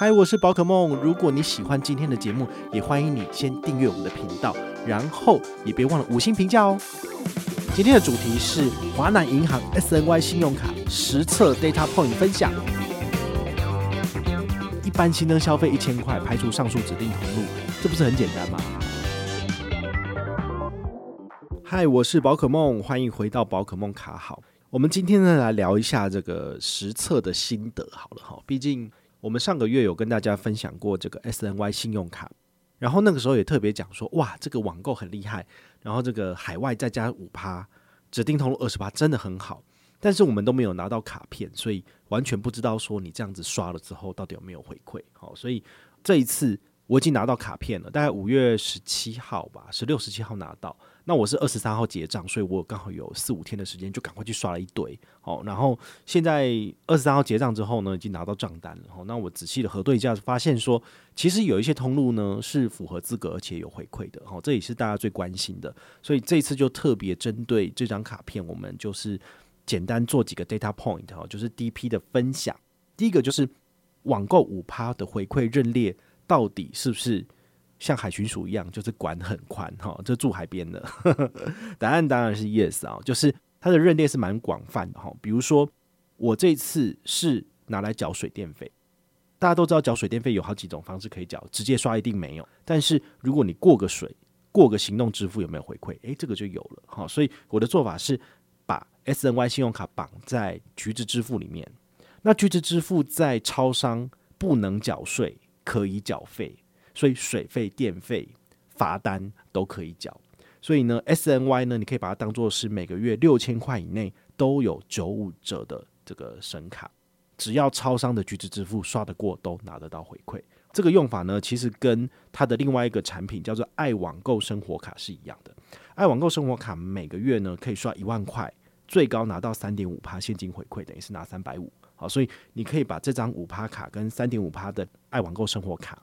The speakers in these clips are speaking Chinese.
嗨，我是宝可梦。如果你喜欢今天的节目，也欢迎你先订阅我们的频道，然后也别忘了五星评价哦。今天的主题是华南银行 SNY 信用卡实测 Data Point 分享。一般新增消费一千块，排除上述指定通路，这不是很简单吗？嗨，我是宝可梦，欢迎回到宝可梦卡好。我们今天呢，来聊一下这个实测的心得好了哈，毕竟。我们上个月有跟大家分享过这个 SNY 信用卡，然后那个时候也特别讲说，哇，这个网购很厉害，然后这个海外再加五趴，指定通路二十趴，真的很好。但是我们都没有拿到卡片，所以完全不知道说你这样子刷了之后到底有没有回馈。好，所以这一次我已经拿到卡片了，大概五月十七号吧，十六、十七号拿到。那我是二十三号结账，所以我刚好有四五天的时间，就赶快去刷了一堆。好，然后现在二十三号结账之后呢，已经拿到账单了。好，那我仔细的核对一下，发现说其实有一些通路呢是符合资格而且有回馈的。好，这也是大家最关心的。所以这一次就特别针对这张卡片，我们就是简单做几个 data point 哈，就是 DP 的分享。第一个就是网购五趴的回馈认列，到底是不是？像海巡署一样，就是管很宽哈，这住海边的。答案当然是 yes 啊，就是它的认列是蛮广泛的哈。比如说，我这次是拿来缴水电费，大家都知道缴水电费有好几种方式可以缴，直接刷一定没有。但是如果你过个水，过个行动支付有没有回馈？诶，这个就有了哈。所以我的做法是把 SNY 信用卡绑在橘子支付里面。那橘子支付在超商不能缴税，可以缴费。所以水费、电费、罚单都可以缴。所以呢，SNY 呢，你可以把它当做是每个月六千块以内都有九五折的这个神卡，只要超商的橘子支付刷得过，都拿得到回馈。这个用法呢，其实跟它的另外一个产品叫做爱网购生活卡是一样的。爱网购生活卡每个月呢可以刷一万块，最高拿到三点五趴现金回馈，等于是拿三百五。好，所以你可以把这张五趴卡跟三点五趴的爱网购生活卡。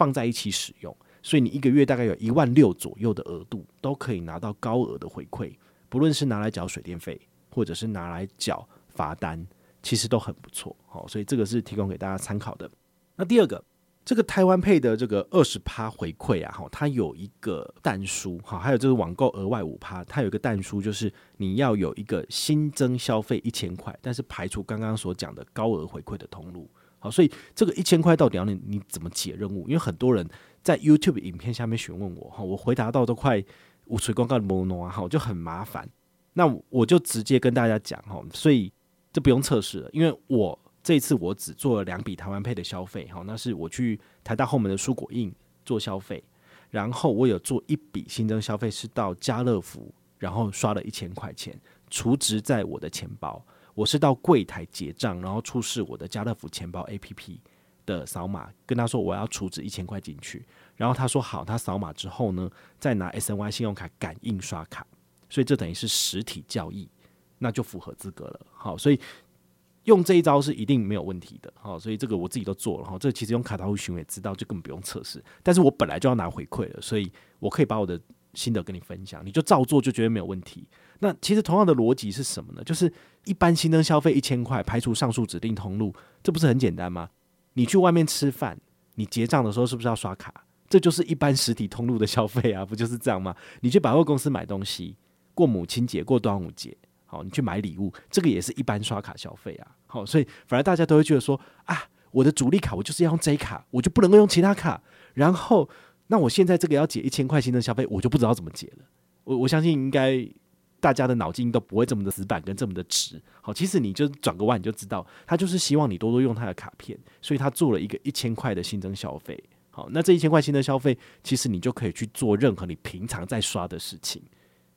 放在一起使用，所以你一个月大概有一万六左右的额度，都可以拿到高额的回馈。不论是拿来缴水电费，或者是拿来缴罚单，其实都很不错。好，所以这个是提供给大家参考的。那第二个，这个台湾配的这个二十趴回馈啊，哈，它有一个但书，哈，还有就是网购额外五趴，它有一个但书，就是你要有一个新增消费一千块，但是排除刚刚所讲的高额回馈的通路。好，所以这个一千块到底要你你怎么解任务？因为很多人在 YouTube 影片下面询问我哈，我回答到都快五锤光告的摩诺啊，哈，就很麻烦。那我就直接跟大家讲哈，所以这不用测试了，因为我这次我只做了两笔台湾配的消费，哈，那是我去台大后门的蔬果印做消费，然后我有做一笔新增消费是到家乐福，然后刷了一千块钱，储值在我的钱包。我是到柜台结账，然后出示我的家乐福钱包 APP 的扫码，跟他说我要储值一千块进去，然后他说好，他扫码之后呢，再拿 SNY 信用卡感应刷卡，所以这等于是实体交易，那就符合资格了。好，所以用这一招是一定没有问题的。好，所以这个我自己都做了哈，这其实用卡套户询也知道，就根本不用测试。但是我本来就要拿回馈了，所以我可以把我的心得跟你分享，你就照做就觉得没有问题。那其实同样的逻辑是什么呢？就是一般新增消费一千块，排除上述指定通路，这不是很简单吗？你去外面吃饭，你结账的时候是不是要刷卡？这就是一般实体通路的消费啊，不就是这样吗？你去百货公司买东西，过母亲节、过端午节，好，你去买礼物，这个也是一般刷卡消费啊。好，所以反而大家都会觉得说啊，我的主力卡我就是要用这卡，我就不能够用其他卡。然后，那我现在这个要解一千块新增消费，我就不知道怎么解了。我我相信应该。大家的脑筋都不会这么的死板跟这么的直，好，其实你就转个弯你就知道，他就是希望你多多用他的卡片，所以他做了一个一千块的新增消费，好，那这一千块新增消费，其实你就可以去做任何你平常在刷的事情，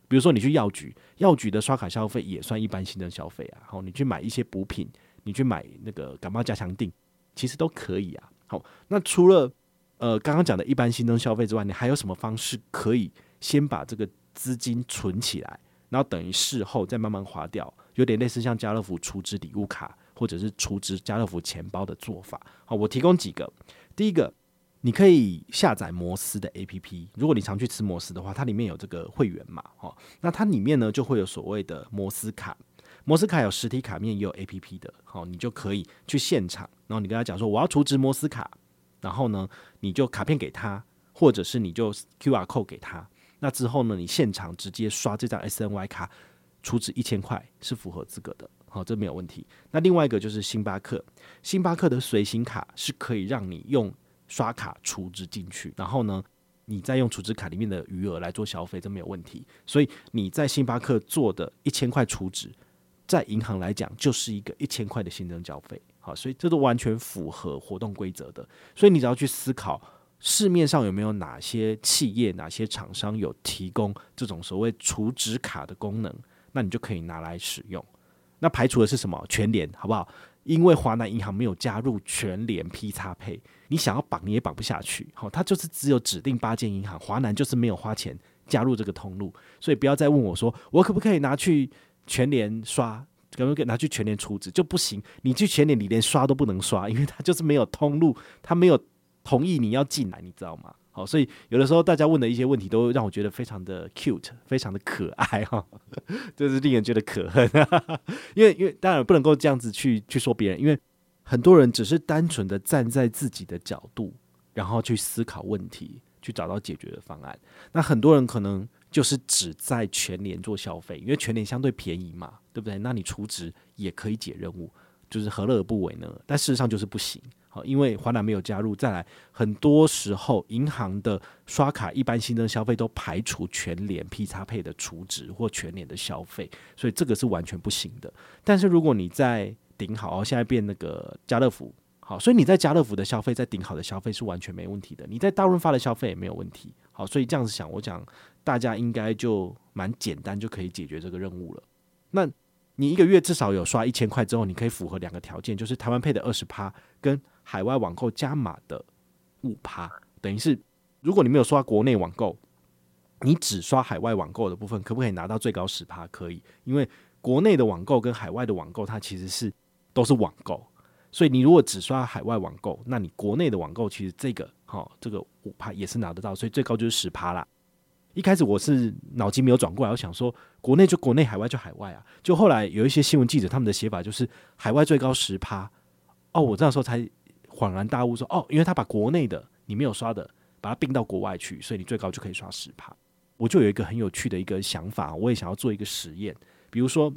比如说你去药局，药局的刷卡消费也算一般新增消费啊，好，你去买一些补品，你去买那个感冒加强定，其实都可以啊。好，那除了呃刚刚讲的一般新增消费之外，你还有什么方式可以先把这个资金存起来，然后等于事后再慢慢花掉？有点类似像家乐福储值礼物卡，或者是储值家乐福钱包的做法。好，我提供几个。第一个，你可以下载摩斯的 APP。如果你常去吃摩斯的话，它里面有这个会员码，哈，那它里面呢就会有所谓的摩斯卡。摩斯卡有实体卡面，也有 APP 的，好，你就可以去现场，然后你跟他讲说我要储值摩斯卡，然后呢，你就卡片给他，或者是你就 QR code 给他。那之后呢，你现场直接刷这张 SNY 卡。储值一千块是符合资格的，好，这没有问题。那另外一个就是星巴克，星巴克的随行卡是可以让你用刷卡储值进去，然后呢，你再用储值卡里面的余额来做消费，这没有问题。所以你在星巴克做的一千块储值，在银行来讲就是一个一千块的新增缴费，好，所以这都完全符合活动规则的。所以你只要去思考市面上有没有哪些企业、哪些厂商有提供这种所谓储值卡的功能。那你就可以拿来使用。那排除的是什么？全联，好不好？因为华南银行没有加入全联 PXPay，你想要绑也绑不下去。好，它就是只有指定八间银行，华南就是没有花钱加入这个通路，所以不要再问我说，我可不可以拿去全联刷，可不可以拿去全联储值就不行。你去全年，你连刷都不能刷，因为他就是没有通路，他没有同意你要进来，你知道吗？好，所以有的时候大家问的一些问题都让我觉得非常的 cute，非常的可爱哈，就是令人觉得可恨。因为因为当然不能够这样子去去说别人，因为很多人只是单纯的站在自己的角度，然后去思考问题，去找到解决的方案。那很多人可能就是只在全联做消费，因为全联相对便宜嘛，对不对？那你储值也可以解任务，就是何乐而不为呢？但事实上就是不行。好，因为华南没有加入，再来很多时候银行的刷卡一般新增消费都排除全联 PXPay 的储值或全联的消费，所以这个是完全不行的。但是如果你在顶好，现在变那个家乐福，好，所以你在家乐福的消费，在顶好的消费是完全没问题的。你在大润发的消费也没有问题。好，所以这样子想，我讲大家应该就蛮简单就可以解决这个任务了。那你一个月至少有刷一千块之后，你可以符合两个条件，就是台湾配的二十趴跟海外网购加码的五趴，等于是如果你没有刷国内网购，你只刷海外网购的部分，可不可以拿到最高十趴？可以，因为国内的网购跟海外的网购它其实是都是网购，所以你如果只刷海外网购，那你国内的网购其实这个哈这个五趴也是拿得到，所以最高就是十趴啦。一开始我是脑筋没有转过来，我想说国内就国内，海外就海外啊。就后来有一些新闻记者他们的写法就是海外最高十趴，哦，我这时候才。恍然大悟说：“哦，因为他把国内的你没有刷的，把它并到国外去，所以你最高就可以刷十趴。”我就有一个很有趣的一个想法，我也想要做一个实验。比如说，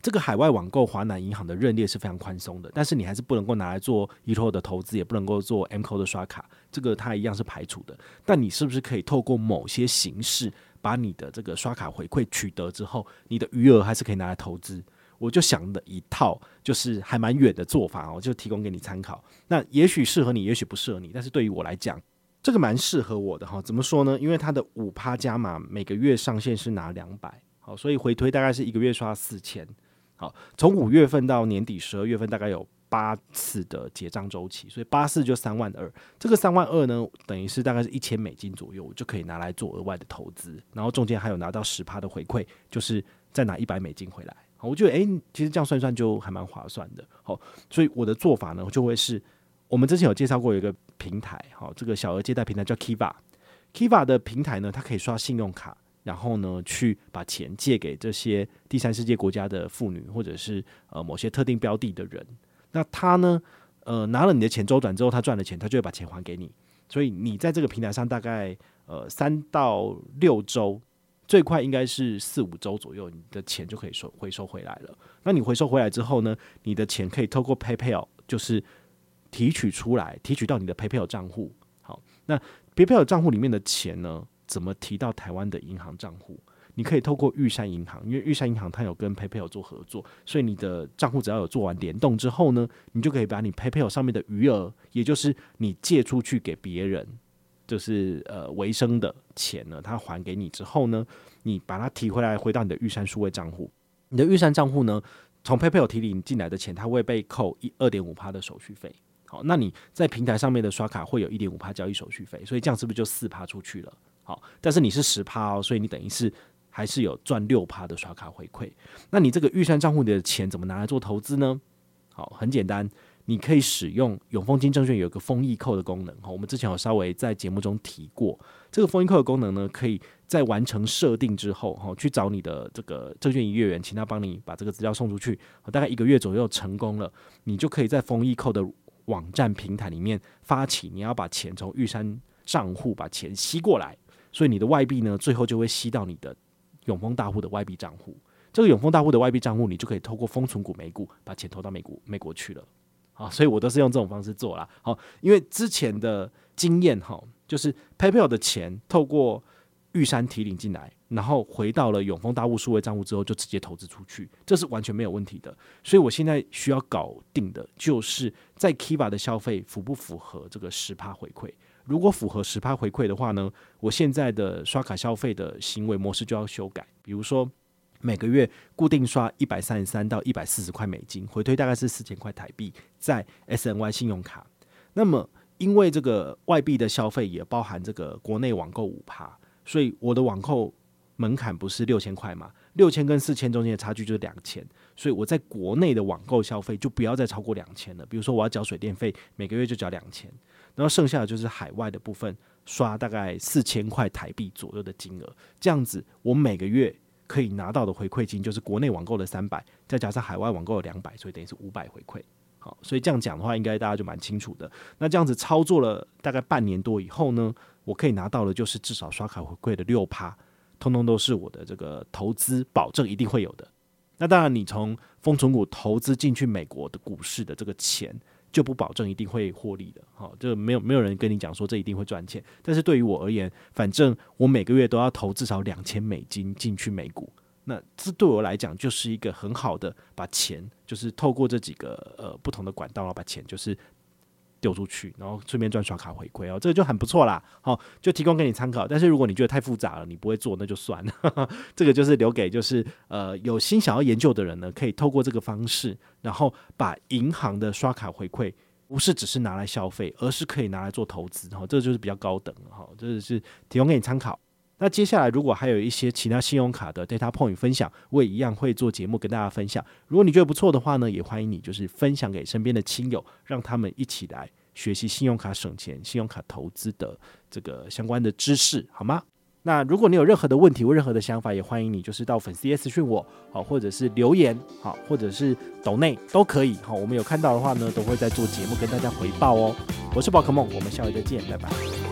这个海外网购华南银行的认列是非常宽松的，但是你还是不能够拿来做 ETO 的投资，也不能够做 MCO 的刷卡，这个它一样是排除的。但你是不是可以透过某些形式，把你的这个刷卡回馈取得之后，你的余额还是可以拿来投资？我就想了一套，就是还蛮远的做法，我就提供给你参考。那也许适合你，也许不适合你。但是对于我来讲，这个蛮适合我的哈。怎么说呢？因为它的五趴加码，每个月上限是拿两百，好，所以回推大概是一个月刷四千。好，从五月份到年底十二月份，大概有八次的结账周期，所以八次就三万二。这个三万二呢，等于是大概是一千美金左右，就可以拿来做额外的投资。然后中间还有拿到十趴的回馈，就是再拿一百美金回来。好我觉得，哎、欸，其实这样算算就还蛮划算的。好，所以我的做法呢，就会是我们之前有介绍过有一个平台，好，这个小额借贷平台叫 Kiva。Kiva 的平台呢，它可以刷信用卡，然后呢，去把钱借给这些第三世界国家的妇女，或者是呃某些特定标的的人。那他呢，呃，拿了你的钱周转之后，他赚了钱，他就会把钱还给你。所以你在这个平台上大概呃三到六周。最快应该是四五周左右，你的钱就可以收回收回来了。那你回收回来之后呢，你的钱可以透过 PayPal 就是提取出来，提取到你的 PayPal 账户。好，那 PayPal 账户里面的钱呢，怎么提到台湾的银行账户？你可以透过玉山银行，因为玉山银行它有跟 PayPal 做合作，所以你的账户只要有做完联动之后呢，你就可以把你 PayPal 上面的余额，也就是你借出去给别人。就是呃，维生的钱呢，他还给你之后呢，你把它提回来，回到你的玉山数位账户。你的玉山账户呢，从 PayPal 提领进来的钱，它会被扣一二点五趴的手续费。好，那你在平台上面的刷卡会有一点五趴交易手续费，所以这样是不是就四趴出去了？好，但是你是十趴哦，所以你等于是还是有赚六趴的刷卡回馈。那你这个玉山账户里的钱怎么拿来做投资呢？好，很简单，你可以使用永丰金证券有一个封易扣的功能。好，我们之前有稍微在节目中提过，这个封易扣的功能呢，可以在完成设定之后，哈，去找你的这个证券营业员，请他帮你把这个资料送出去，大概一个月左右成功了，你就可以在封易扣的网站平台里面发起，你要把钱从玉山账户把钱吸过来，所以你的外币呢，最后就会吸到你的永丰大户的外币账户。这个永丰大户的外币账户，你就可以透过封存股美股把钱投到美股美国去了。啊，所以我都是用这种方式做啦。好，因为之前的经验哈，就是 PayPal 的钱透过玉山提领进来，然后回到了永丰大户数位账户之后，就直接投资出去，这是完全没有问题的。所以我现在需要搞定的就是在 Kiva 的消费符不符合这个十趴回馈？如果符合十趴回馈的话呢，我现在的刷卡消费的行为模式就要修改。比如说每个月固定刷一百三十三到一百四十块美金，回推大概是四千块台币，在 SNY 信用卡。那么因为这个外币的消费也包含这个国内网购五趴。所以我的网购门槛不是六千块嘛？六千跟四千中间的差距就是两千，所以我在国内的网购消费就不要再超过两千了。比如说我要缴水电费，每个月就缴两千，然后剩下的就是海外的部分，刷大概四千块台币左右的金额，这样子我每个月可以拿到的回馈金就是国内网购的三百，再加上海外网购的两百，所以等于是五百回馈。好，所以这样讲的话，应该大家就蛮清楚的。那这样子操作了大概半年多以后呢？我可以拿到的，就是至少刷卡回馈的六趴，通通都是我的这个投资保证一定会有的。那当然，你从风存股投资进去美国的股市的这个钱，就不保证一定会获利的。好，就没有没有人跟你讲说这一定会赚钱。但是对于我而言，反正我每个月都要投至少两千美金进去美股，那这对我来讲就是一个很好的把钱，就是透过这几个呃不同的管道，啊把钱就是。丢出去，然后顺便赚刷卡回馈哦，这个就很不错啦。好，就提供给你参考。但是如果你觉得太复杂了，你不会做，那就算了。这个就是留给就是呃有心想要研究的人呢，可以透过这个方式，然后把银行的刷卡回馈不是只是拿来消费，而是可以拿来做投资。哈，这个就是比较高等哈，这个是提供给你参考。那接下来如果还有一些其他信用卡的 data point 分享，我也一样会做节目跟大家分享。如果你觉得不错的话呢，也欢迎你就是分享给身边的亲友，让他们一起来学习信用卡省钱、信用卡投资的这个相关的知识，好吗？那如果你有任何的问题或任何的想法，也欢迎你就是到粉丝页私讯我，好，或者是留言，好，或者是抖内都可以，好，我们有看到的话呢，都会在做节目跟大家回报哦。我是宝可梦，我们下回再见，拜拜。